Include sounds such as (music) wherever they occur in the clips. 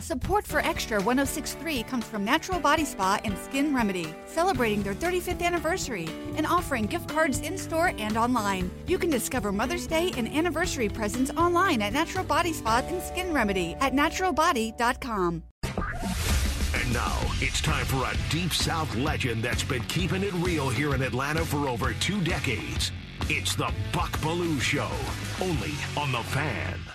Support for Extra 1063 comes from Natural Body Spa and Skin Remedy, celebrating their 35th anniversary and offering gift cards in store and online. You can discover Mother's Day and anniversary presents online at Natural Body Spa and Skin Remedy at naturalbody.com. And now it's time for a Deep South legend that's been keeping it real here in Atlanta for over two decades. It's the Buck Belue Show, only on The Fan.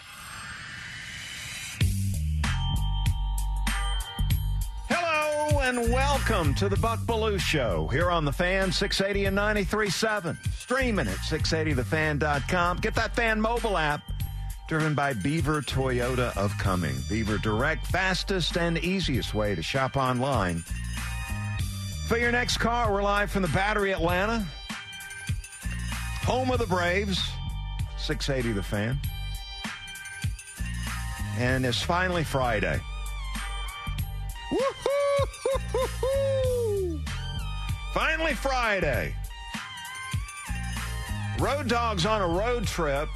And welcome to the Buck Belue Show here on the Fan 680 and 93.7. Streaming at 680thefan.com. Get that fan mobile app driven by Beaver Toyota of Cumming. Beaver Direct, fastest and easiest way to shop online. For your next car, we're live from the Battery Atlanta, home of the Braves, 680 The Fan. And it's finally Friday. Woo-hoo! Finally Friday. Road Dog's on a road trip.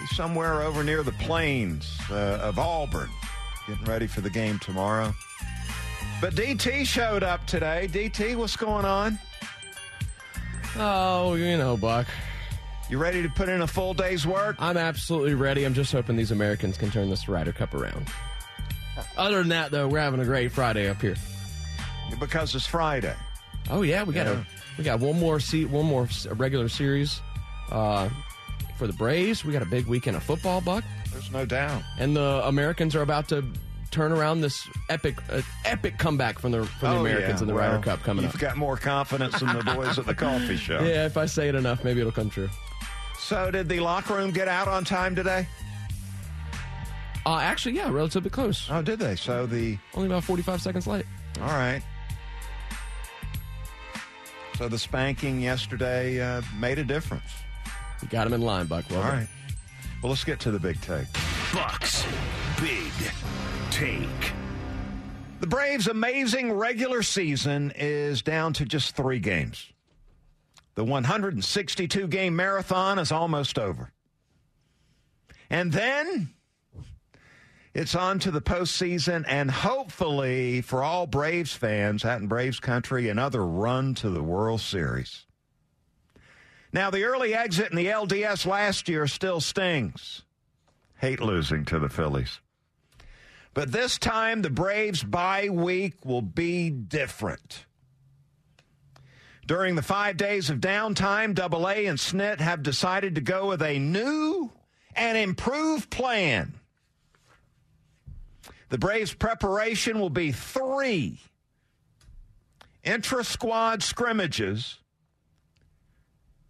He's somewhere over near the plains uh, of Auburn, getting ready for the game tomorrow. But DT showed up today. DT, what's going on? Oh, you know, Buck. You ready to put in a full day's work? I'm absolutely ready. I'm just hoping these Americans can turn this Ryder Cup around. Other than that, though, we're having a great Friday up here. Because it's Friday. Oh yeah, we got Yeah. a we got one more seat, one more regular series uh, for the Braves. We got a big weekend of football, Buck, There's no doubt. and the Americans are about to turn around this epic uh, epic comeback from the from the Oh, Americans yeah. in the Well, Ryder Cup coming up. You've got more confidence in the boys at the (laughs) coffee show. Yeah, if I say it enough, maybe it'll come true. So, did the locker room get out on time today? Uh, actually, yeah, relatively close. Oh, did they? So the Only about 45 seconds late. all right. So the spanking yesterday uh, made a difference. We got him in line, Buck. Well All Well, let's get to the big take. Bucks Big Take. The Braves' amazing regular season is down to just three games. The 162 game marathon is almost over. And then it's on to the postseason, and hopefully, for all Braves fans out in Braves country, another run to the World Series. Now, the early exit in the LDS last year still stings. Hate losing to the Phillies. But this time, the Braves' bye week will be different. During the five days of downtime, Double A and SNIT have decided to go with a new and improved plan. The Braves' preparation will be three intra squad scrimmages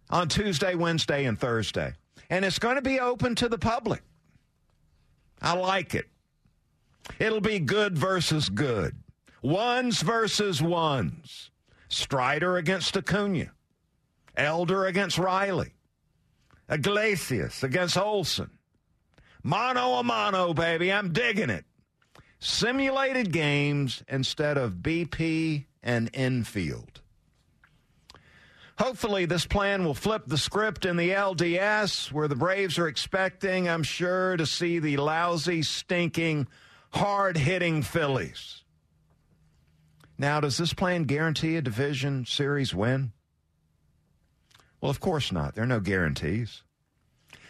on Tuesday, Wednesday, and Thursday. And it's going to be open to the public. I like it. It'll be good versus good. Ones versus ones. Strider against Acuna. Elder against Riley. Iglesias against Olson. Mano a mano, baby. I'm digging it. Simulated games instead of BP and infield. Hopefully, this plan will flip the script in the LDS, where the Braves are expecting, I'm sure, to see the lousy, stinking, hard hitting Phillies. Now, does this plan guarantee a division series win? Well, of course not. There are no guarantees.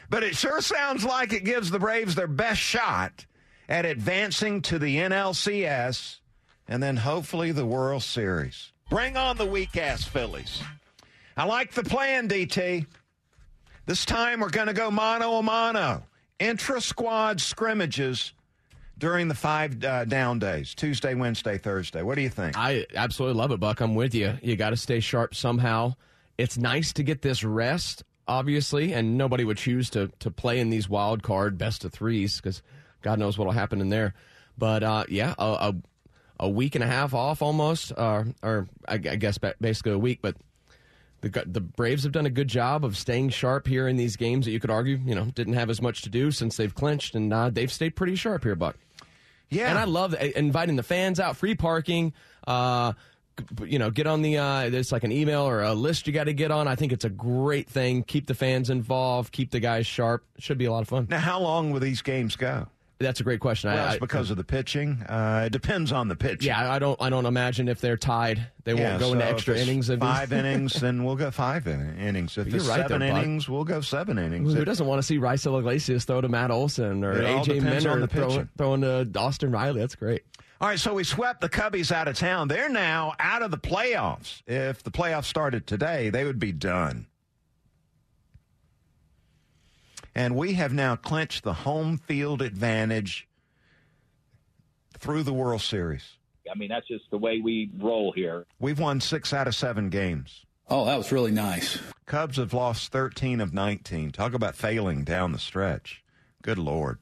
But it sure sounds like it gives the Braves their best shot at advancing to the NLCS and then hopefully the World Series. Bring on the weak ass Phillies. I like the plan, DT. This time we're going to go mano a mano, intra squad scrimmages during the five uh, down days Tuesday, Wednesday, Thursday. What do you think? I absolutely love it, Buck. I'm with you. You got to stay sharp somehow. It's nice to get this rest, obviously, and nobody would choose to to play in these wild card best of threes because God knows what'll happen in there. But uh, yeah, a, a a week and a half off almost, uh, or I, I guess basically a week. But the the Braves have done a good job of staying sharp here in these games that you could argue, you know, didn't have as much to do since they've clinched, and uh, they've stayed pretty sharp here, Buck. yeah. And I love uh, inviting the fans out, free parking. Uh, you know, get on the. Uh, there's like an email or a list you got to get on. I think it's a great thing. Keep the fans involved. Keep the guys sharp. Should be a lot of fun. now, how long will these games go? That's a great question. Well, I, it's because I, of the pitching. Uh, it depends on the pitch. Yeah, I don't. I don't imagine if they're tied, they yeah, won't go so into extra innings. Five (laughs) innings, then we'll go five in- innings. If it's right seven innings, we'll go seven innings. Who doesn't want to see Raisel Iglesias throw to Matt Olson or AJ Minter throwing, throwing to Austin Riley? That's great. All right, so we swept the Cubbies out of town. They're now out of the playoffs. If the playoffs started today, they would be done. And we have now clinched the home field advantage through the World Series. I mean, that's just the way we roll here. We've won six out of seven games. Oh, that was really nice. Cubs have lost 13 of 19. Talk about failing down the stretch. Good Lord.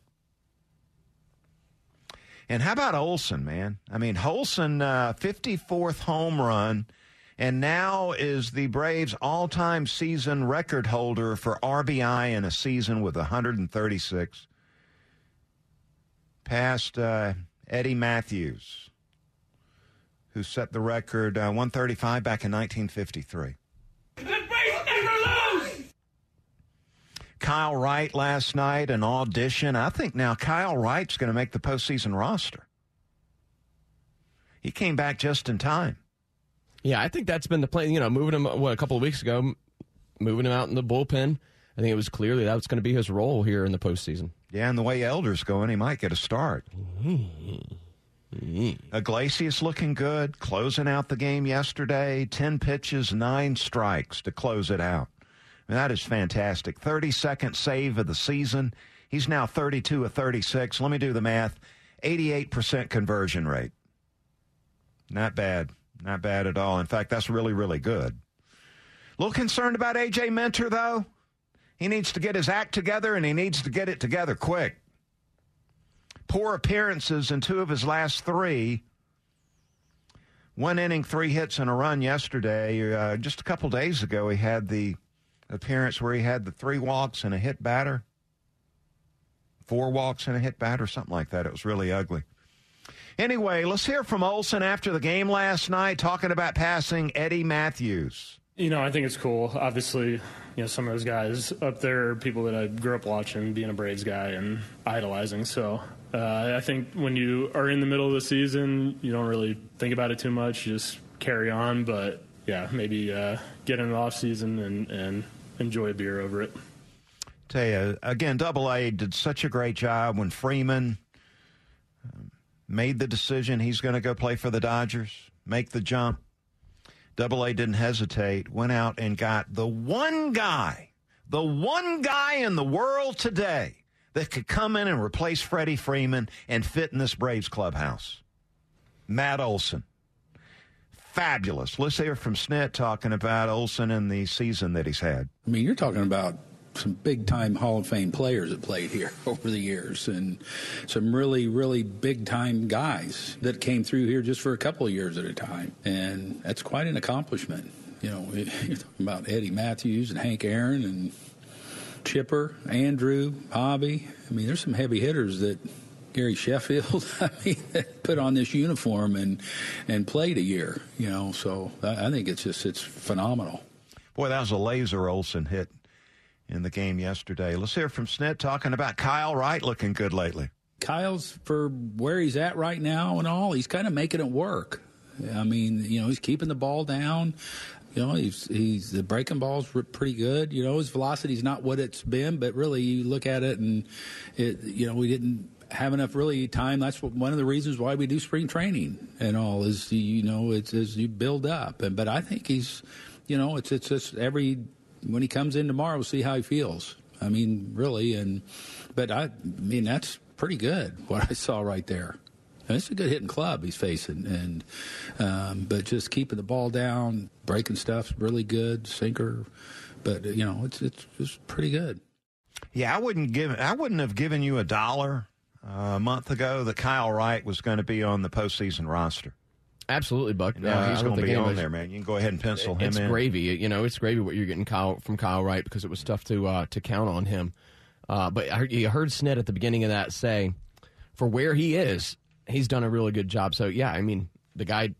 And how about Olson, man? I mean, Olson, uh, 54th home run, and now is the Braves' all time season record holder for RBI in a season with 136. Past uh, Eddie Mathews, who set the record uh, 135 back in 1953. The Braves never lose! Kyle Wright last night, an audition. I think now Kyle Wright's going to make the postseason roster. He came back just in time. Yeah, I think that's been the plan. You know, moving him what a couple of weeks ago, moving him out in the bullpen. I think it was clearly that was going to be his role here in the postseason. Yeah, and the way Elder's going, he might get a start. Mm-hmm. Iglesias looking good, closing out the game yesterday. 10 pitches, nine strikes to close it out. I mean, that is fantastic. 32nd save of the season. He's now 32 of 36. Let me do the math 88% conversion rate. Not bad. Not bad at all. In fact, that's really, really good. A little concerned about A.J. Minter, though. He needs to get his act together, and he needs to get it together quick. Poor appearances in two of his last three. One inning, three hits, and a run yesterday. Uh, just a couple days ago, he had the appearance where he had the three walks and a hit batter, four walks and a hit batter, something like that. It was really ugly. Anyway, let's hear from Olson after the game last night, talking about passing Eddie Mathews. You know, I think it's cool. Obviously, you know, some of those guys up there are people that I grew up watching, being a Braves guy and idolizing. So uh, I think when you are in the middle of the season, you don't really think about it too much. You just carry on. But yeah, maybe uh, get in the off season and, and enjoy a beer over it. Tell you again, Double A did such a great job when Freeman made the decision he's going to go play for the Dodgers, make the jump. Double A didn't hesitate, went out and got the one guy, the one guy in the world today that could come in and replace Freddie Freeman and fit in this Braves clubhouse. Matt Olson. Fabulous. Let's hear from Snit talking about Olson and the season that he's had. I mean, you're talking about some big time Hall of Fame players that played here (laughs) over the years, and some really, really big time guys that came through here just for a couple of years at a time. And that's quite an accomplishment. You know, (laughs) you're talking about Eddie Mathews and Hank Aaron and Chipper, Andrew, Bobby. I mean, there's some heavy hitters that Gary Sheffield, (laughs) I mean, put on this uniform and and played a year. You know, so I, I think it's just it's phenomenal. Boy, that was a laser Olson hit in the game yesterday. Let's hear from Snit talking about Kyle Wright looking good lately. Kyle's for where he's at right now and all, he's kind of making it work. I mean, you know, he's keeping the ball down. You know, he's he's the breaking ball's pretty good. You know, his velocity's not what it's been, but really, you look at it and it, you know, we didn't have enough really time. That's what, one of the reasons why we do spring training and all is you know it's as you build up. And but I think he's, you know, it's it's just every when he comes in tomorrow, see how he feels. I mean, really, and but I, I mean that's pretty good (laughs) what I saw right there. And it's a good hitting club he's facing, and um, but just keeping the ball down, breaking stuff's really good, sinker, but you know it's it's just pretty good. Yeah, I wouldn't give I wouldn't have given you a dollar uh, a month ago that Kyle Wright was going to be on the postseason roster. Absolutely, Buck. No, uh, he's going to be on there, man. You can go ahead and pencil him it's in. It's gravy. You know, it's gravy what you're getting Kyle, from Kyle Wright because it was tough to uh, to count on him. Uh, but I you heard Snit at the beginning of that say, for where he is, he's done a really good job. So yeah, I mean, the guy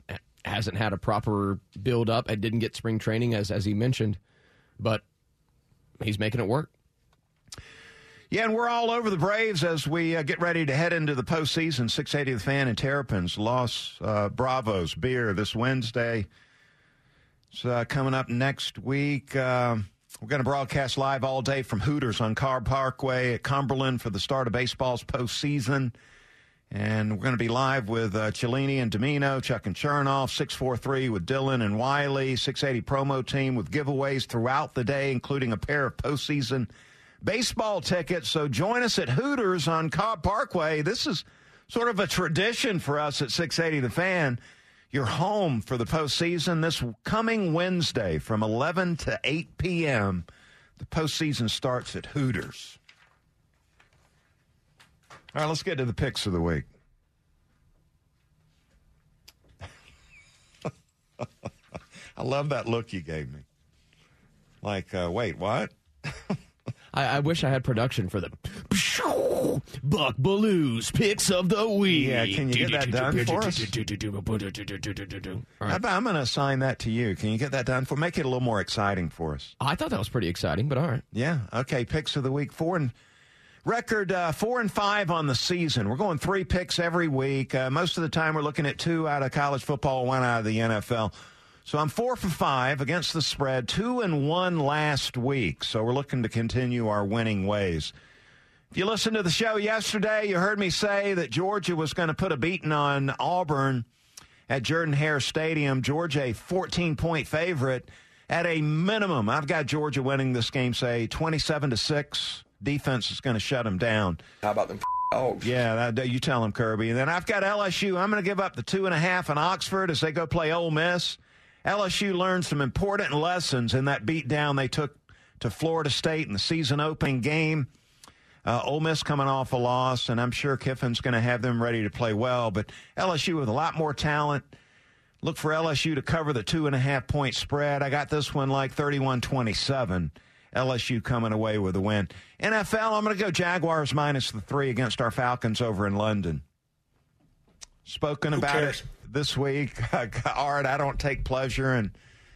hasn't had a proper build up and didn't get spring training as as he mentioned, but he's making it work. Yeah, and we're all over the Braves as we uh, get ready to head into the postseason. 680 The Fan and Terrapins, Los uh, Bravos beer this Wednesday. It's uh, coming up next week. Uh, we're going to broadcast live all day from Hooters on Cobb Parkway at Cumberland for the start of baseball's postseason. And we're going to be live with uh, Cellini and Domino, Chuck and Chernoff, 643 with Dylan and Wiley, 680 promo team with giveaways throughout the day, including a pair of postseason baseball tickets. So join us at Hooters on Cobb Parkway. This is sort of a tradition for us at 680 The Fan. You're home for the postseason this coming Wednesday from 11 to 8 p.m. The postseason starts at Hooters. All right, let's get to the picks of the week. (laughs) I love that look you gave me. Like, uh, wait, what? (laughs) I, I, wish I had production for the Buck Belue's picks of the week. Yeah, can you get that done for us? Right. I'm going to assign that to you. Can you get that done for? Make it a little more exciting for us. I thought that was pretty exciting, but all right. Yeah. Okay. Picks of the week. Four and record uh, four and five on the season. We're going three picks every week. Uh, most of the time, we're looking at two out of college football, one out of the NFL. So I'm four for five against the spread, two and one last week. So we're looking to continue our winning ways. If you listened to the show yesterday, you heard me say that Georgia was going to put a beating on Auburn at Jordan Hare Stadium. Georgia, a 14 point favorite. At a minimum, I've got Georgia winning this game, say 27 to 6. Defense is going to shut them down. How about them Oh, Yeah, that, you tell them, Kirby. And then I've got LSU. I'm going to give up the two and a half in Oxford as they go play Ole Miss. LSU learned some important lessons in that beatdown they took to Florida State in the season opening game. Uh, Ole Miss coming off a loss, and I'm sure Kiffin's going to have them ready to play well. But LSU with a lot more talent. Look for LSU to cover the two and a half point spread. I got this one like 31 27. LSU coming away with a win. NFL, I'm going to go Jaguars minus the three against our Falcons over in London. Spoken Who about cares? it this week. (laughs) Art, I don't take pleasure in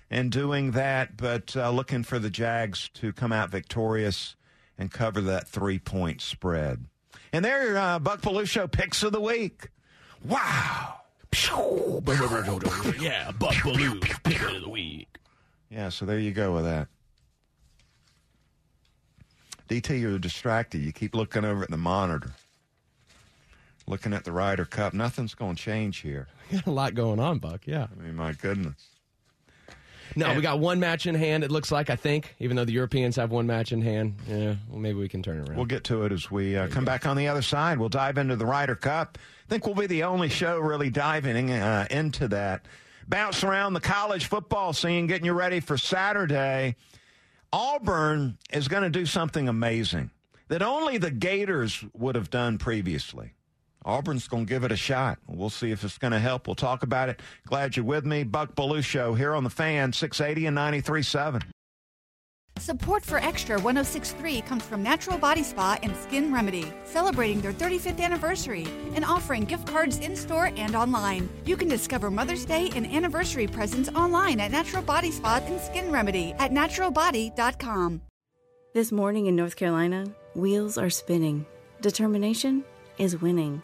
in doing that, but uh, looking for the Jags to come out victorious and cover that three point spread. And there, uh, Buck Belushi picks of the week. Wow. yeah, Buck Belue's pick of the week. Yeah, so there you go with that. DT, you're distracted. You keep looking over at the monitor, looking at the Ryder Cup. Nothing's going to change here. (laughs) Got a lot going on, Buck. Yeah. I mean, my goodness. No, And- we got one match in hand. It looks like I think, even though the Europeans have one match in hand. Yeah, well, maybe we can turn it around. We'll get to it as we uh, come back on the other side. We'll dive into the Ryder Cup. I think we'll be the only show really diving uh, into that. Bounce around the college football scene, getting you ready for Saturday. Auburn is going to do something amazing that only the Gators would have done previously. Auburn's going to give it a shot. We'll see if it's going to help. We'll talk about it. Glad you're with me. Buck Belue Show here on the fan, 680 and 93.7. Support for Extra 1063 comes from Natural Body Spa and Skin Remedy, celebrating their 35th anniversary and offering gift cards in store and online. You can discover Mother's Day and anniversary presents online at Natural Body Spa and Skin Remedy at naturalbody.com. This morning in North Carolina, wheels are spinning. Determination is winning.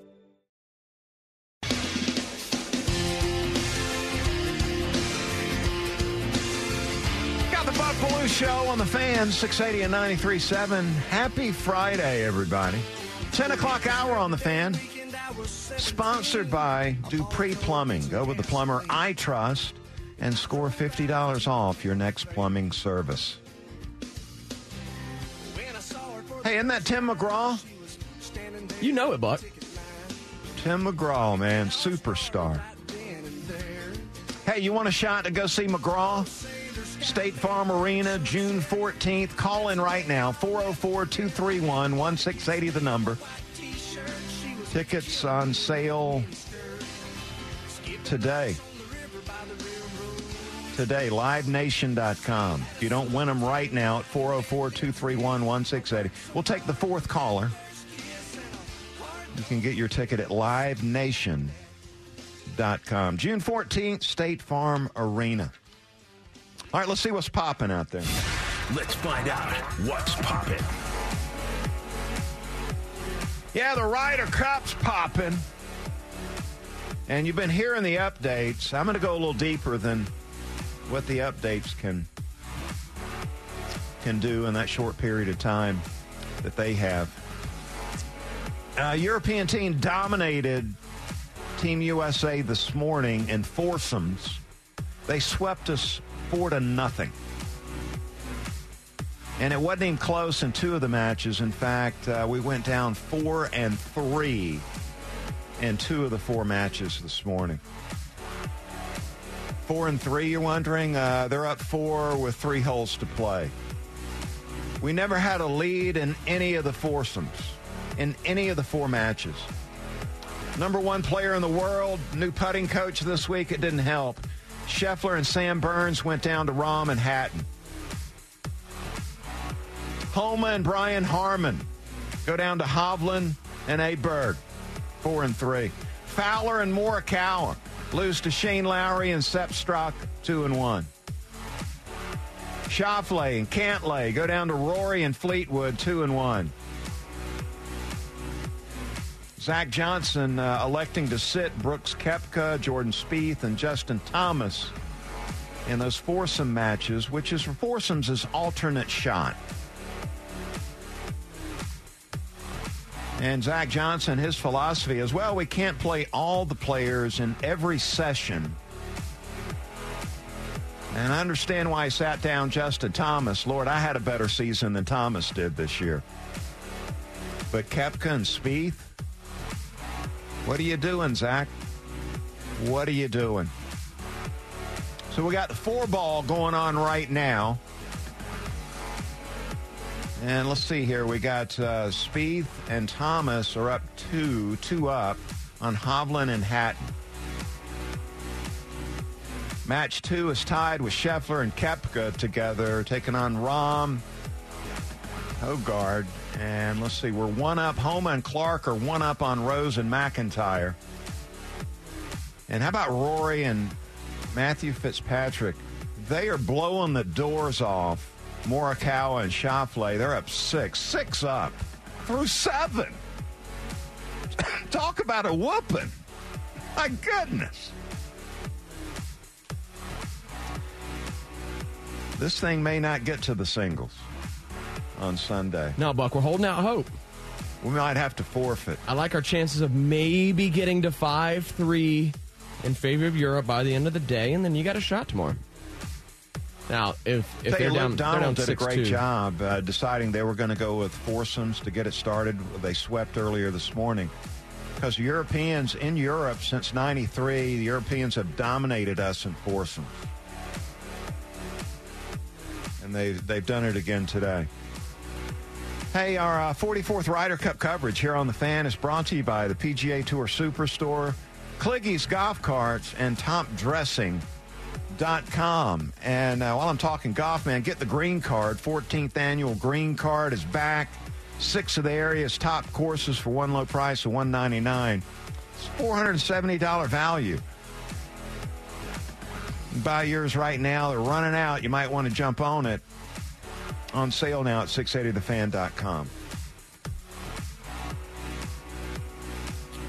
Show on the fan, 680 and 93.7. Happy Friday, everybody. 10 o'clock hour on the fan. Sponsored by Dupree Plumbing. Go with the plumber I trust and score $50 off your next plumbing service. Hey, isn't that Tim McGraw? You know it, Buck. Tim McGraw, man, superstar. Hey, you want a shot to go see McGraw? State Farm Arena, June 14th. Call in right now, 404 231 1680, the number. Tickets on sale today. Today, livenation.com. If you don't win them right now at 404 231 1680, we'll take the fourth caller. You can get your ticket at livenation.com. June 14th, State Farm Arena. All right, let's see what's popping out there. Let's find out what's popping. Yeah, the Ryder Cup's popping. And you've been hearing the updates. I'm going to go a little deeper than what the updates can can do in that short period of time that they have. Uh, European team dominated Team USA this morning in foursomes. They swept us four to nothing. And it wasn't even close in two of the matches. In fact, uh, we went down four and three in two of the four matches this morning. Four and three, you're wondering? Uh, they're up four with three holes to play. We never had a lead in any of the foursomes, in any of the four matches. Number one player in the world, new putting coach this week, it didn't help. Scheffler and Sam Burns went down to Rahm and Hatton. Homa and Brian Harman go down to Hovland and Åberg, four and three. Fowler and Morikawa lose to Shane Lowry and Sepp Straka, two and one. Schauffele and Cantlay go down to Rory and Fleetwood, two and one. Zach Johnson uh, electing to sit Brooks Koepka, Jordan Spieth, and Justin Thomas in those foursome matches, which is for foursomes is alternate shot. And Zach Johnson, his philosophy as well, we can't play all the players in every session. And I understand why he sat down Justin Thomas. Lord, I had a better season than Thomas did this year. But Koepka and Spieth, what are you doing, Zach? What are you doing? So we got the four ball going on right now. And let's see here. We got uh, Spieth and Thomas are up two, two up on Hovland and Hatton. Match two is tied with Scheffler and Koepka together, taking on Rahm, Hojgaard, and let's see, we're one up. Homa and Clark are one up on Rose and MacIntyre. And how about Rory and Matthew Fitzpatrick? They are blowing the doors off Morikawa and Schauffele. They're up six, six up through seven. (coughs) Talk about a whooping. My goodness. This thing may not get to the singles on Sunday. No, Buck, we're holding out hope. We might have to forfeit. I like our chances of maybe getting to 5 3 in favor of Europe by the end of the day, and then you got a shot tomorrow. Now, if, if They they're down, Donald down did a great 6-2. job uh, deciding they were going to go with foursomes to get it started. They swept earlier this morning because Europeans in Europe since '93, the Europeans have dominated us in foursomes, and they they've done it again today. Hey, our uh, 44th Ryder Cup coverage here on the Fan is brought to you by the PGA Tour Superstore, Cliggy's Golf Carts, and Top Dressing. Dot com. And uh, while I'm talking golf, man, get the green card. 14th annual green card is back. Six of the area's top courses for one low price of 199 It's $470 value. Buy yours right now. They're running out. You might want to jump on it. On sale now at 680thefan.com.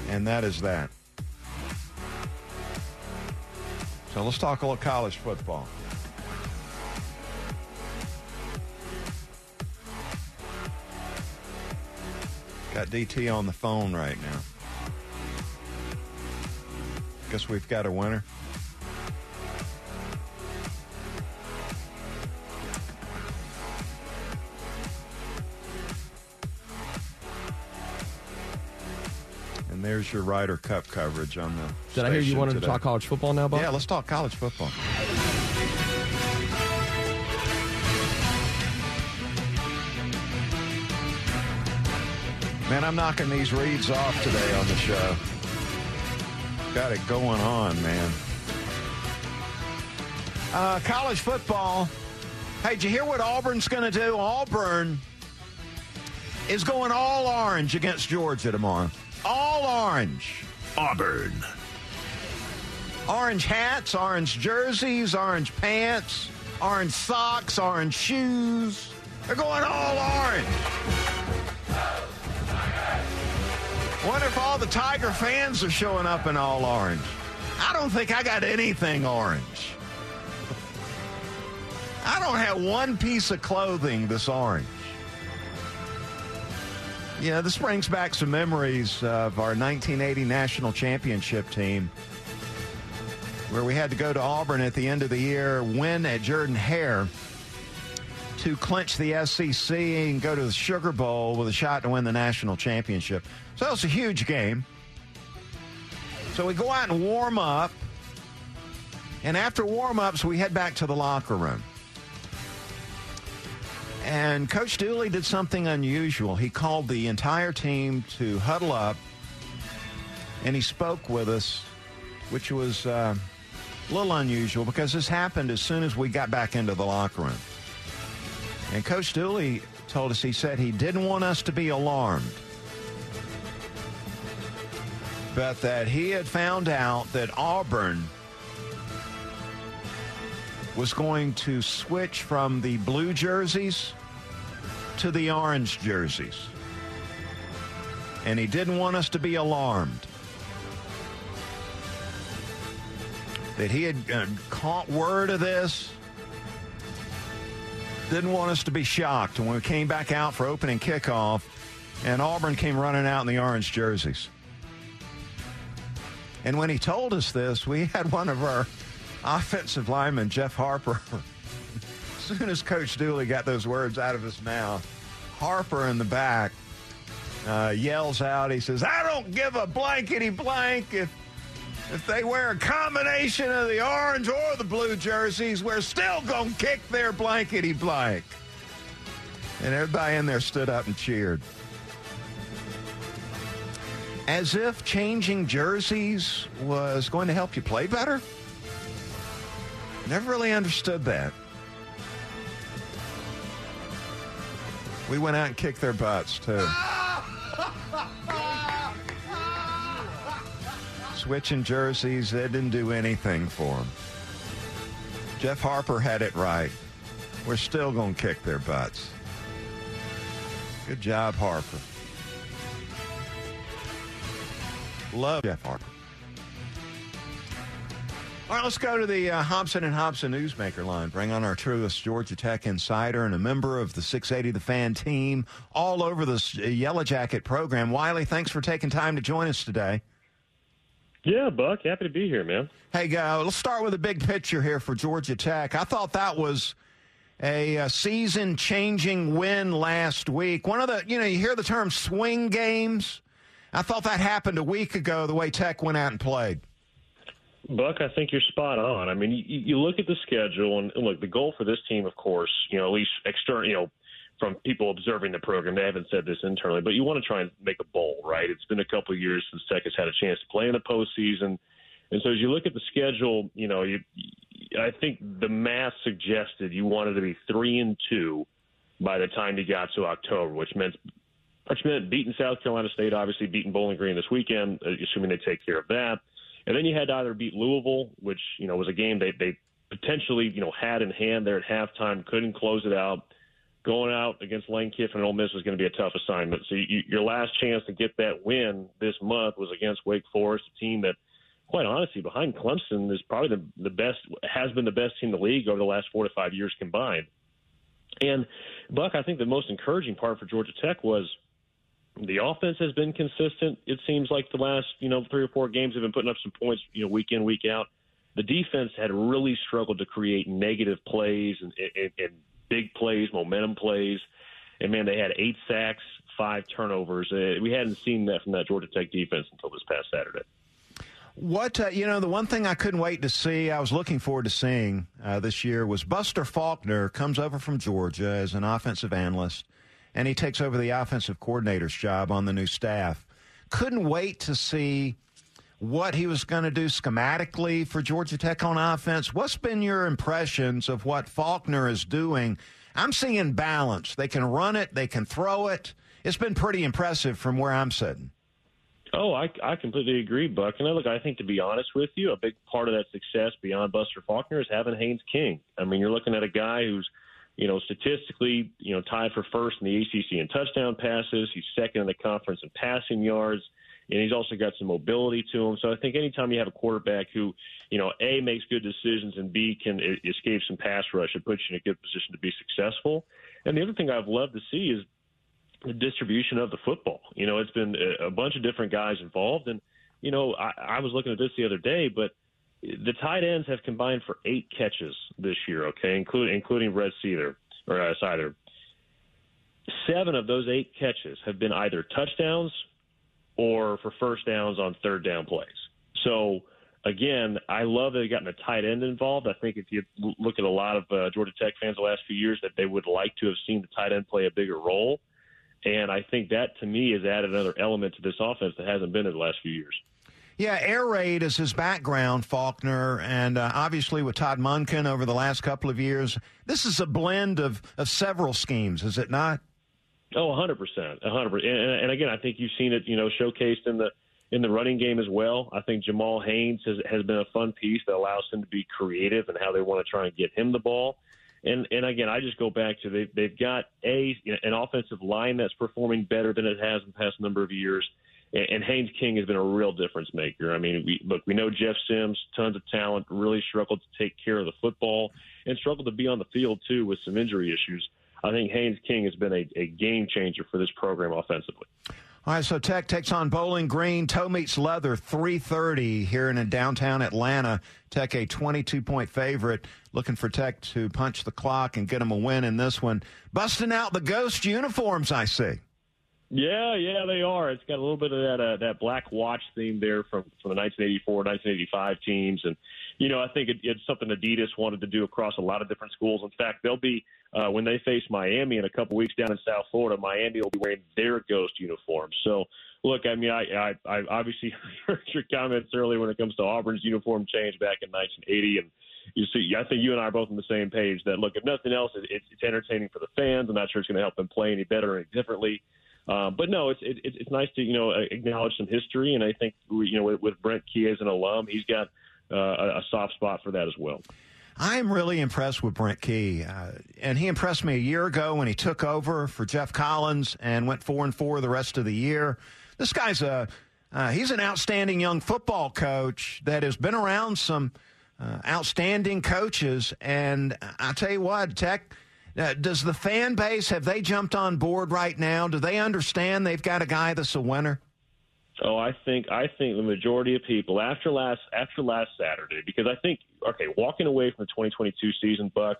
And that is that. So let's talk a little college football. Got DT on the phone right now. Guess we've got a winner. And there's your Ryder Cup coverage on the. Did I hear you wanted today. to talk college football now, Buck? Yeah, let's talk college football. Man, I'm knocking these reads off today on the show. got it going on, man. Uh, college football. Hey, did you hear what Auburn's going to do? Auburn is going all orange against Georgia tomorrow. All orange. Auburn. Orange hats, orange jerseys, orange pants, orange socks, orange shoes. They're going all orange. Wonder if all the Tiger fans are showing up in all orange. I don't think I got anything orange. I don't have one piece of clothing that's orange. Yeah, this brings back some memories of our 1980 national championship team where we had to go to Auburn at the end of the year, win at Jordan Hare to clinch the SEC and go to the Sugar Bowl with a shot to win the national championship. So it was a huge game. So we go out and warm up. And after warm ups, we head back to the locker room. And Coach Dooley did something unusual. He called the entire team to huddle up and he spoke with us, which was uh, a little unusual because this happened as soon as we got back into the locker room. And Coach Dooley told us, he said he didn't want us to be alarmed, but that he had found out that Auburn was going to switch from the blue jerseys to the orange jerseys. And he didn't want us to be alarmed. That he had uh, caught word of this. Didn't want us to be shocked when we came back out for opening kickoff and Auburn came running out in the orange jerseys. And when he told us this, we (laughs) had one of our offensive lineman, Jeff Harper. (laughs) as soon as Coach Dooley got those words out of his mouth, Harper in the back uh, yells out, he says, I don't give a blankety blank if if they wear a combination of the orange or the blue jerseys, we're still going to kick their blankety blank. And everybody in there stood up and cheered. As if changing jerseys was going to help you play better. Never really understood that. We went out and kicked their butts, too. Switching jerseys, that didn't do anything for them. Jeff Harper had it right. We're still going to kick their butts. Good job, Harper. Love Jeff Harper. All right, let's go to the uh, Hobson and Hobson Newsmaker line. Bring on our truest Georgia Tech insider and a member of the 680 The Fan team all over the Yellow Jacket program. Wiley, thanks for taking time to join us today. Yeah, Buck, happy to be here, man. Hey, uh, let's start with a big picture here for Georgia Tech. I thought that was a, a season-changing win last week. One of the, you know, you hear the term swing games. I thought that happened a week ago. The way Tech went out and played. Buck, I think you're spot on. I mean, you, you look at the schedule, and look, the goal for this team, of course, you know, at least external, you know, from people observing the program, they haven't said this internally, but you want to try and make a bowl, right? It's been a couple of years since Tech has had a chance to play in the postseason, and so as you look at the schedule, you know, you, I think the math suggested you wanted to be three and two by the time you got to October, which meant which meant beating South Carolina State, obviously beating Bowling Green this weekend, uh, assuming they take care of that. And then you had to either beat Louisville, which you know was a game they they potentially you know had in hand there at halftime, couldn't close it out. Going out against Lane Kiffin and Ole Miss was going to be a tough assignment. So you, your last chance to get that win this month was against Wake Forest, a team that, quite honestly, behind Clemson is probably the the best has been the best team in the league over the last four to five years combined. And Buck, I think the most encouraging part for Georgia Tech was the offense has been consistent. It seems like the last, you know, three or four games have been putting up some points, you know, week in, week out. The defense had really struggled to create negative plays and, and, and big plays, momentum plays. And man, they had eight sacks, five turnovers. Uh, we hadn't seen that from that Georgia Tech defense until this past Saturday. What uh, you know, the one thing I couldn't wait to see, I was looking forward to seeing uh, this year was Buster Faulkner comes over from Georgia as an offensive analyst and he takes over the offensive coordinator's job on the new staff. Couldn't wait to see what he was going to do schematically for Georgia Tech on offense. What's been your impressions of what Faulkner is doing? I'm seeing balance. They can run it, they can throw it. It's been pretty impressive from where I'm sitting. Oh, I, I completely agree, Buck. And look, I think to be honest with you, a big part of that success beyond Buster Faulkner is having Haynes King. I mean, you're looking at a guy who's, you know, statistically, you know, tied for first in the ACC in touchdown passes. He's second in the conference in passing yards and he's also got some mobility to him. So I think anytime you have a quarterback who, you know, A, makes good decisions and B, can escape some pass rush, it puts you in a good position to be successful. And the other thing I've loved to see is the distribution of the football. You know, it's been a bunch of different guys involved. And, you know, I, I was looking at this the other day, but the tight ends have combined for eight catches this year, okay, including including Red Cedar or uh. Seven of those eight catches have been either touchdowns or for first downs on third down plays. So again, I love that they've gotten a tight end involved. I think if you look at a lot of uh, Georgia Tech fans the last few years, that they would like to have seen the tight end play a bigger role. And I think that to me has added another element to this offense that hasn't been in the last few years. Yeah, air raid is his background, Faulkner, and uh, obviously with Todd Monken over the last couple of years. This is a blend of, of several schemes, is it not? Oh, 100%. 100%. And, and again, I think you've seen it, you know, showcased in the in the running game as well. I think Jamal Haynes has, has been a fun piece that allows him to be creative and how they want to try and get him the ball. And and again, I just go back to they they've got a an offensive line that's performing better than it has in the past number of years. And, and Haynes King has been a real difference maker. I mean, we, look, we know Jeff Sims, tons of talent, really struggled to take care of the football and struggled to be on the field too with some injury issues. I think Haynes King has been a, a game changer for this program offensively. All right, so Tech takes on Bowling Green. Toe meets leather, 3.30 here in downtown Atlanta. Tech a 22-point favorite. Looking for Tech to punch the clock and get them a win in this one. Busting out the ghost uniforms, I see. Yeah, yeah, they are. It's got a little bit of that uh, that black watch theme there from from the 1984, 1985 teams, and you know I think it, it's something Adidas wanted to do across a lot of different schools. In fact, they'll be uh, when they face Miami in a couple weeks down in South Florida. Miami will be wearing their ghost uniforms. So look, I mean, I I, I obviously (laughs) heard your comments earlier when it comes to Auburn's uniform change back in 1980, and you see, I think you and I are both on the same page that look, if nothing else, it's, it's entertaining for the fans. I'm not sure it's going to help them play any better or any differently. Uh, but no, it's it, it's nice to you know acknowledge some history, and I think you know with, with Brent Key as an alum, he's got uh, a, a soft spot for that as well. I'm really impressed with Brent Key, uh, and he impressed me a year ago when he took over for Geoff Collins and went four and four the rest of the year. This guy's a uh, he's an outstanding young football coach that has been around some uh, outstanding coaches, and I tell you what, Tech uh, does the fan base have they jumped on board right now? Do they understand they've got a guy that's a winner? Oh, I think I think the majority of people after last after last Saturday, because I think okay, walking away from the 2022 season, Buck,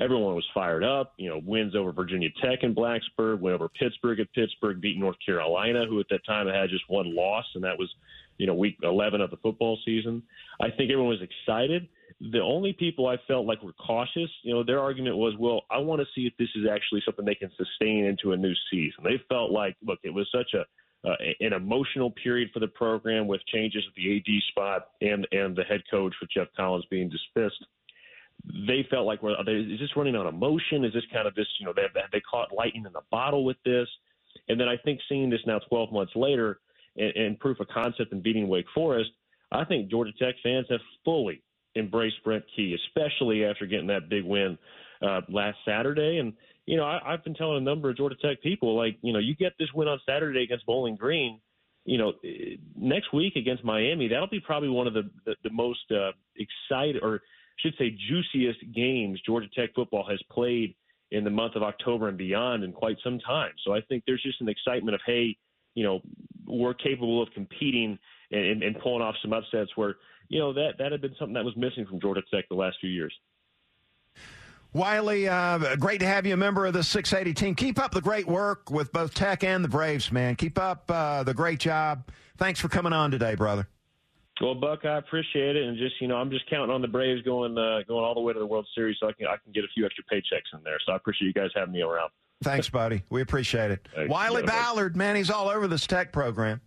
everyone was fired up. You know, wins over Virginia Tech and Blacksburg, went over Pittsburgh at Pittsburgh, beat North Carolina, who at that time had just one loss, and that was you know week 11 of the football season. I think everyone was excited. The only people I felt like were cautious, you know, their argument was, well, I want to see if this is actually something they can sustain into a new season. They felt like, look, it was such a uh, an emotional period for the program with changes at the AD spot and and the head coach with Geoff Collins being dismissed. They felt like, well, they, is this running on emotion? Is this kind of this, you know, they they caught lightning in the bottle with this? And then I think seeing this now 12 months later and, and proof of concept in beating Wake Forest, I think Georgia Tech fans have fully embrace Brent Key, especially after getting that big win uh, last Saturday. And you know, I, I've been telling a number of Georgia Tech people, like, you know, you get this win on Saturday against Bowling Green. You know, next week against Miami, that'll be probably one of the the, the most uh, excited, or should say, juiciest games Georgia Tech football has played in the month of October and beyond in quite some time. So I think there's just an excitement of, hey, you know, we're capable of competing and, and, pulling off some upsets where you know that that had been something that was missing from Georgia Tech the last few years. Wiley, uh, great to have you a member of the 680 team. Keep up the great work with both Tech and the Braves, man. Keep up uh, the great job. Thanks for coming on today, brother. Well, Buck, I appreciate it, and just you know, I'm just counting on the Braves going uh, going all the way to the World Series, so I can I can get a few extra paychecks in there. So I appreciate you guys having me around. Thanks, buddy. We appreciate it. (laughs) Thanks. Wiley Ballard, man, he's all over this Tech program.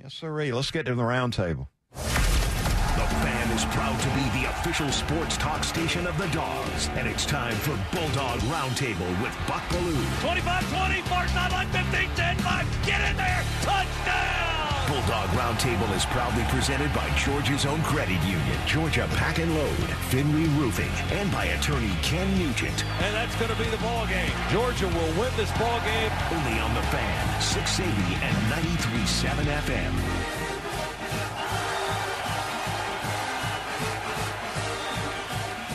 Yes, sir. Let's get to the roundtable. The fan is proud to be the official sports talk station of the Dogs, and it's time for Bulldog Roundtable with Buck Belue. 25-20, far sideline, 15, 10, 5, get in there, touchdown! Bulldog Roundtable is proudly presented by Georgia's own credit union, Georgia Pack and Load, Findlay Roofing, and by attorney Ken Nugent. And that's going to be the ball game. Georgia will win this ball game. Only on the fan, 680 and 93.7 FM.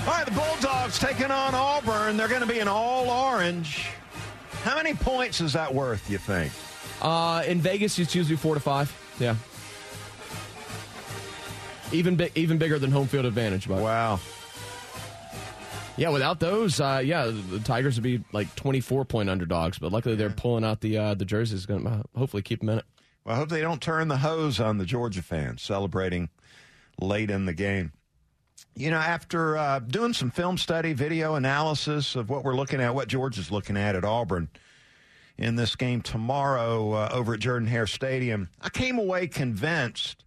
All right, the Bulldogs taking on Auburn. They're going to be an all orange. How many points is that worth, you think? Uh, in Vegas, it's usually four to five. Yeah. Even bi- even bigger than home field advantage. But wow. Yeah, without those, uh, yeah, the Tigers would be like twenty four point underdogs. But luckily, they're pulling out the uh, the jerseys. Going to hopefully keep them in it. Well, I hope they don't turn the hose on the Georgia fans celebrating late in the game. You know, after uh, doing some film study, video analysis of what we're looking at, what Georgia's looking at at Auburn in this game tomorrow uh, over at Jordan Hare Stadium, I came away convinced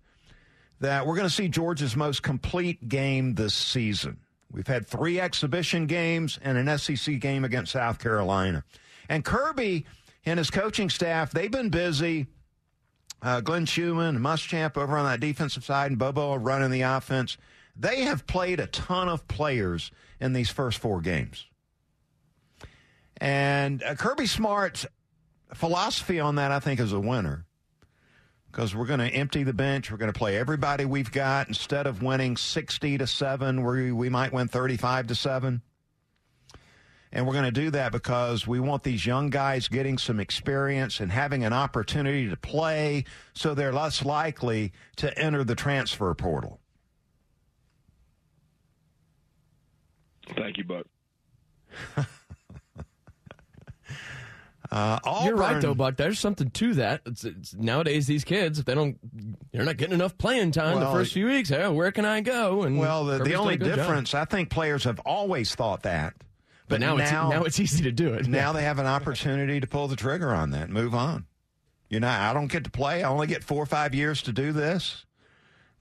that we're going to see Georgia's most complete game this season. We've had three exhibition games and an SEC game against South Carolina. And Kirby and his coaching staff, they've been busy. Uh, Glenn Schumann Muschamp over on that defensive side and Bobo running the offense. They have played a ton of players in these first four games. And uh, Kirby Smart's philosophy on that, I think, is a winner because we're going to empty the bench. We're going to play everybody we've got instead of winning 60 to 7, where we might win 35 to 7. And we're going to do that because we want these young guys getting some experience and having an opportunity to play so they're less likely to enter the transfer portal. Thank you, Buck. (laughs) Uh, You're right, though, Buck. There's something to that. It's, it's, nowadays, these kids, if they don't, they're not getting enough playing time Well, the first few weeks. Hey, where can I go? And Well, the, the only good job. difference, I think players have always thought that. But now it's- now it's easy to do it. Now (laughs) they have an opportunity to pull the trigger on that and move on. You know, I don't get to play. I only get four or five years to do this.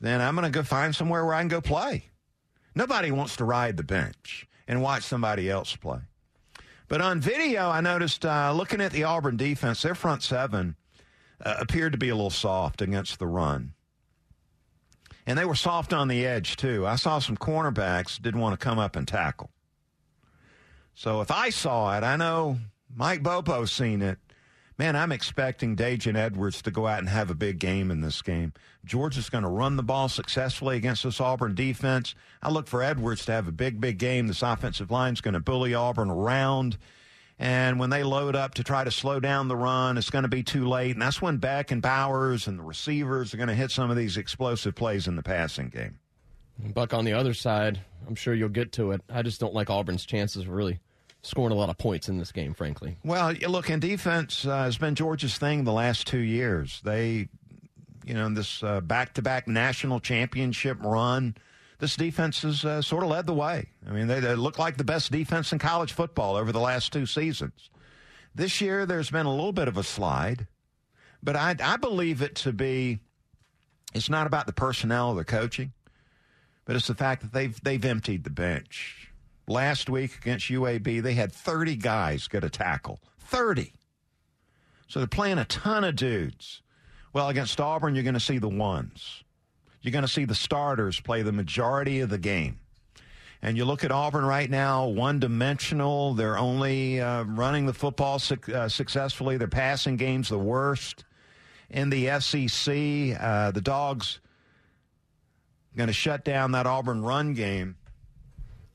Then I'm going to go find somewhere where I can go play. Nobody wants to ride the bench and watch somebody else play. But on video, I noticed uh, looking at the Auburn defense, their front seven uh, appeared to be a little soft against the run. And they were soft on the edge, too. I saw some cornerbacks didn't want to come up and tackle. So if I saw it, I know Mike Bobo's seen it. Man, I'm expecting Daijun Edwards to go out and have a big game in this game. Georgia's going to run the ball successfully against this Auburn defense. I look for Edwards to have a big, big game. This offensive line's going to bully Auburn around. And when they load up to try to slow down the run, it's going to be too late. And that's when Beck and Bowers and the receivers are going to hit some of these explosive plays in the passing game. Buck on the other side, I'm sure you'll get to it. I just don't like Auburn's chances really scoring a lot of points in this game, frankly. Well, look, in defense uh, has been Georgia's thing the last two years. They, you know, in this uh, back-to-back national championship run, this defense has uh, sort of led the way. I mean, they, they look like the best defense in college football over the last two seasons. This year, there's been a little bit of a slide, but I, I believe it to be. It's not about the personnel or the coaching, but it's the fact that they've they've emptied the bench last week against UAB, they had 30 guys get a tackle. 30. So they're playing a ton of dudes. Well, against Auburn, you're going to see the ones. You're going to see the starters play the majority of the game. And you look at Auburn right now, one dimensional. They're only uh, running the football su- uh, successfully. Their passing game's the worst in the SEC. Uh, the Dogs going to shut down that Auburn run game.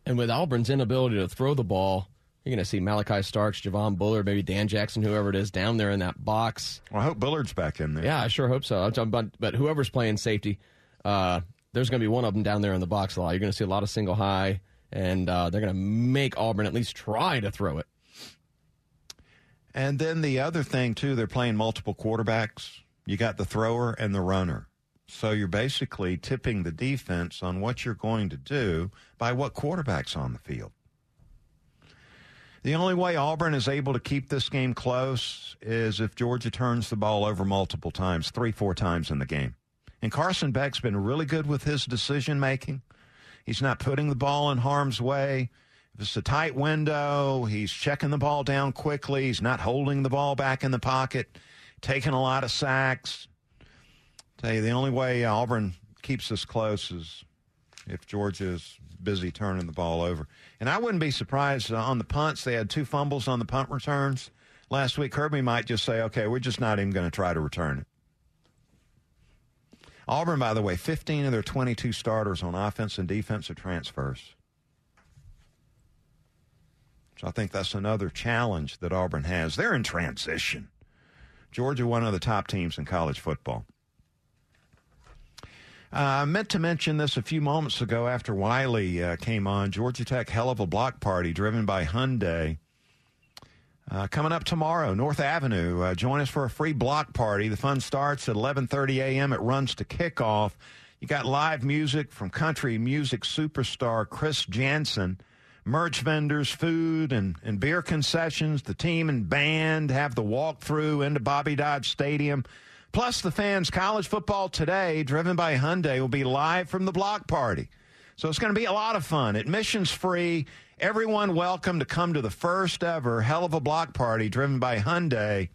And with Auburn's inability to throw the ball, you're going to see Malachi Starks, Javon Bullard, maybe Dan Jackson, whoever it is, down there in that box. Well, I hope Bullard's back in there. Yeah, I sure hope so. I'm talking about, but whoever's playing safety, uh, there's going to be one of them down there in the box a lot. You're going to see a lot of single high, and uh, they're going to make Auburn at least try to throw it. And then the other thing, too, they're playing multiple quarterbacks. You got the thrower and the runner. So you're basically tipping the defense on what you're going to do by what quarterback's on the field. The only way Auburn is able to keep this game close is if Georgia turns the ball over multiple times, three, four times in the game. And Carson Beck's been really good with his decision making. He's not putting the ball in harm's way. If it's a tight window, he's checking the ball down quickly. He's not holding the ball back in the pocket, taking a lot of sacks. You, the only way Auburn keeps us close is if Georgia's busy turning the ball over. And I wouldn't be surprised uh, on the punts. They had two fumbles on the punt returns last week. Kirby might just say, okay, we're just not even going to try to return it. Auburn, by the way, 15 of their 22 starters on offense and defense are transfers. So I think that's another challenge that Auburn has. They're in transition. Georgia, one of the top teams in college football. Uh, I meant to mention this a few moments ago after Wiley uh, came on. Georgia Tech hell of a block party driven by Hyundai. Uh, coming up tomorrow, North Avenue. Uh, join us for a free block party. The fun starts at 11:30 a.m. It runs to kickoff. You got live music from country music superstar Chris Janson, merch vendors, food and, and beer concessions. The team and band have the walkthrough into Bobby Dodd Stadium. Plus, the fans' college football today, driven by Hyundai, will be live from the block party. So it's going to be a lot of fun. Admissions free. Everyone welcome to come to the first ever hell of a block party driven by Hyundai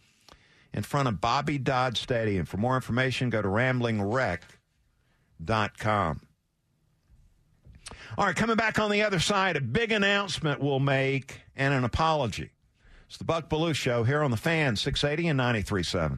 in front of Bobby Dodd Stadium. For more information, go to ramblingwreck.com. All right, coming back on the other side, a big announcement we'll make and an apology. It's the Buck Belue Show here on the Fan, 680 and 93.7.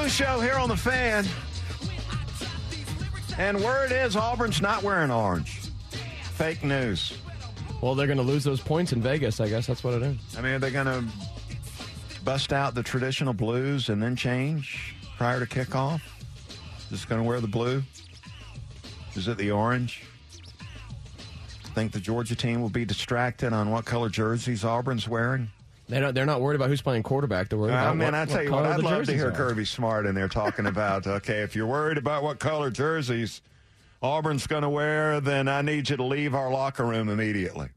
right, got the Belue Show here on the fan. And word is Auburn's not wearing orange. Fake news. Well, they're going to lose those points in Vegas. I guess that's what it is. I mean, are they going to bust out the traditional blues and then change prior to kickoff? Just going to wear the blue? Is it the orange? Think the Georgia team will be distracted on what color jerseys Auburn's wearing? They don't, they're not worried about who's playing quarterback. They're worried about mean, what, I tell what you what, I'd love to hear are. Kirby Smart in there talking about, okay, if you're worried about what color jerseys Auburn's going to wear, then I need you to leave our locker room immediately.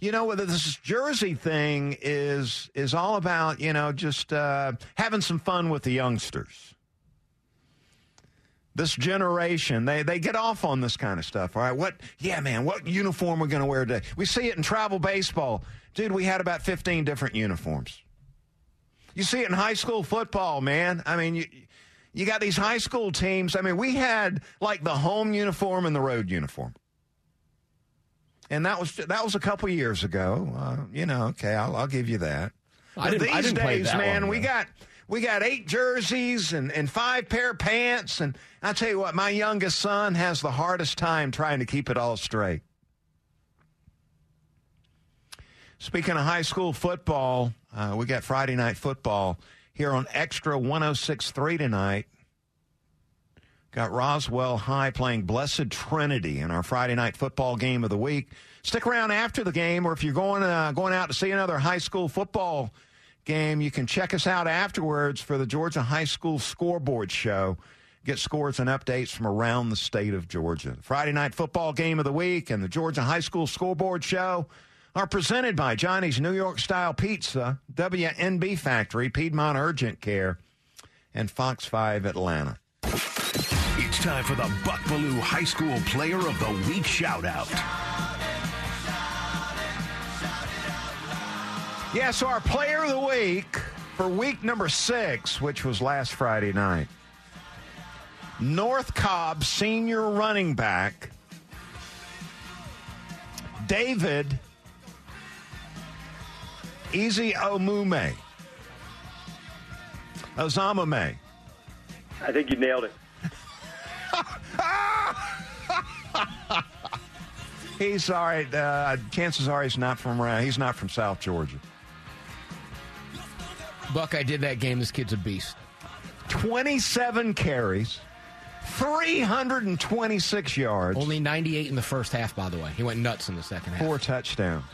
You know, whether this jersey thing is is all about, you know, just uh, having some fun with the youngsters. This generation, they, they get off on this kind of stuff. All right, what? Yeah, man, what uniform we're going to wear today? We see it in travel baseball, dude. We had about fifteen different uniforms. You see it in high school football, man. I mean, you you got these high school teams. I mean, we had like the home uniform and the road uniform, and that was that was a couple years ago. Uh, you know, okay, I'll, I'll give you that. I didn't- I these didn't play days, man, we got we got eight jerseys and, and five pair of pants, and I tell you what, my youngest son has the hardest time trying to keep it all straight. Speaking of high school football, uh, we got Friday night football here on Extra 1063 tonight. Got Roswell High playing Blessed Trinity in our Friday night football game of the week. Stick around after the game, or if you're going uh, going out to see another high school football game, you can check us out afterwards for the Georgia High School Scoreboard Show. Get scores and updates from around the state of Georgia. Friday night football game of the week and the Georgia High School Scoreboard Show are presented by Johnny's New York Style Pizza, WNB Factory, Piedmont Urgent Care, and Fox 5 Atlanta. It's time for the Buck Belue High School Player of the Week shout out. Yeah, so our player of the week for week number six, which was last Friday night, North Cobb senior running back David Eziomume. Ozamame. I think you nailed it. (laughs) He's all right. Uh, chances are he's not from around. He's not from South Georgia. Buck, I did that game. This kid's a beast. 27 carries, 326 yards, Only 98 in the first half, by the way. He went nuts in the second half. four touchdowns.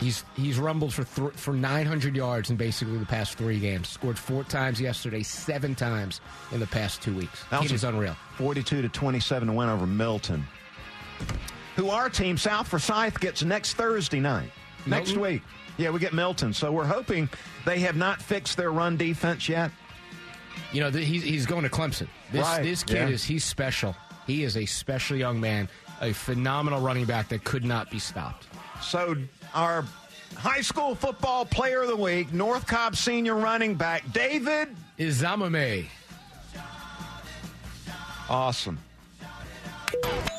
He's he's rumbled for th- for 900 yards in basically the past three games. Scored four times yesterday, seven times in the past two weeks. That was unreal. 42 to 27 to win over Milton, who our team, South Forsyth, gets next Thursday night. Next Milton? week. Yeah, we get Milton. So we're hoping they have not fixed their run defense yet. You know, th- he's he's going to Clemson. This Right, this kid yeah. is he's special. He is a special young man, a phenomenal running back that could not be stopped. So our high school football player of the week, North Cobb senior running back, David Izamame. Awesome.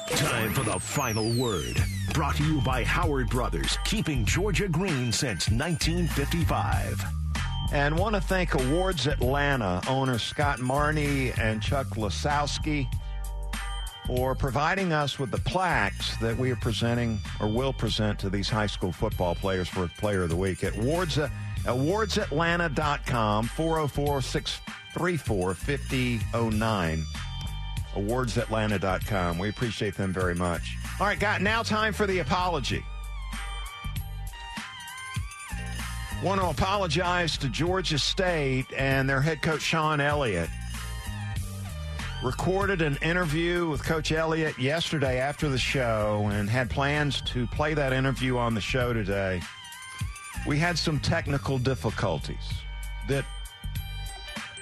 Time for the final word. Brought to you by Howard Brothers, keeping Georgia green since 1955. And want to thank Awards Atlanta owner Scott Marney and Chuck Lasowski for providing us with the plaques that we are presenting or will present to these high school football players for Player of the Week at awards, awardsatlanta.com, 404 634 5009. Awardsatlanta.com. We appreciate them very much. All right, got now time for the apology. Want to apologize to Georgia State and their head coach Shawn Elliott. Recorded an interview with Coach Elliott yesterday after the show and had plans to play that interview on the show today. We had some technical difficulties that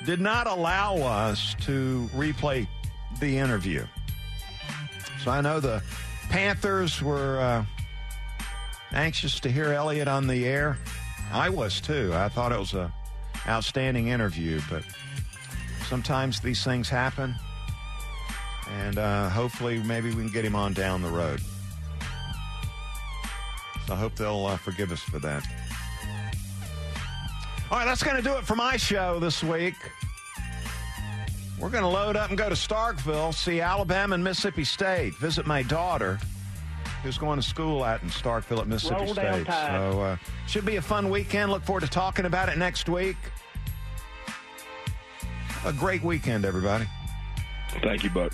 did not allow us to replay the interview. So I know the Panthers were uh, anxious to hear Elliott on the air. I was too. I thought it was a outstanding interview, but sometimes these things happen, and uh, hopefully, maybe we can get him on down the road. So I hope they'll uh, forgive us for that. All right, that's going to do it for my show this week. We're going to load up and go to Starkville, see Alabama and Mississippi State, visit my daughter, who's going to school out in Starkville at Mississippi Roll State. Tide. So, uh, should be a fun weekend. Look forward to talking about it next week. A great weekend, everybody. Thank you, Buck.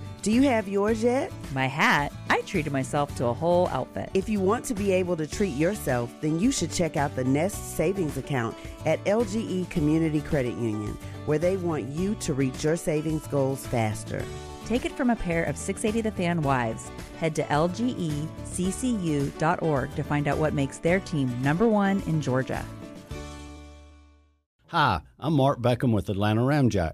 Do you have yours yet? My hat, I treated myself to a whole outfit. If you want to be able to treat yourself, then you should check out the Nest Savings Account at LGE Community Credit Union, where they want you to reach your savings goals faster. Take it from a pair of 680 The Fan wives. Head to lgeccu.org to find out what makes their team number one in Georgia. Hi, I'm Mark Beckham with Atlanta Ramjack.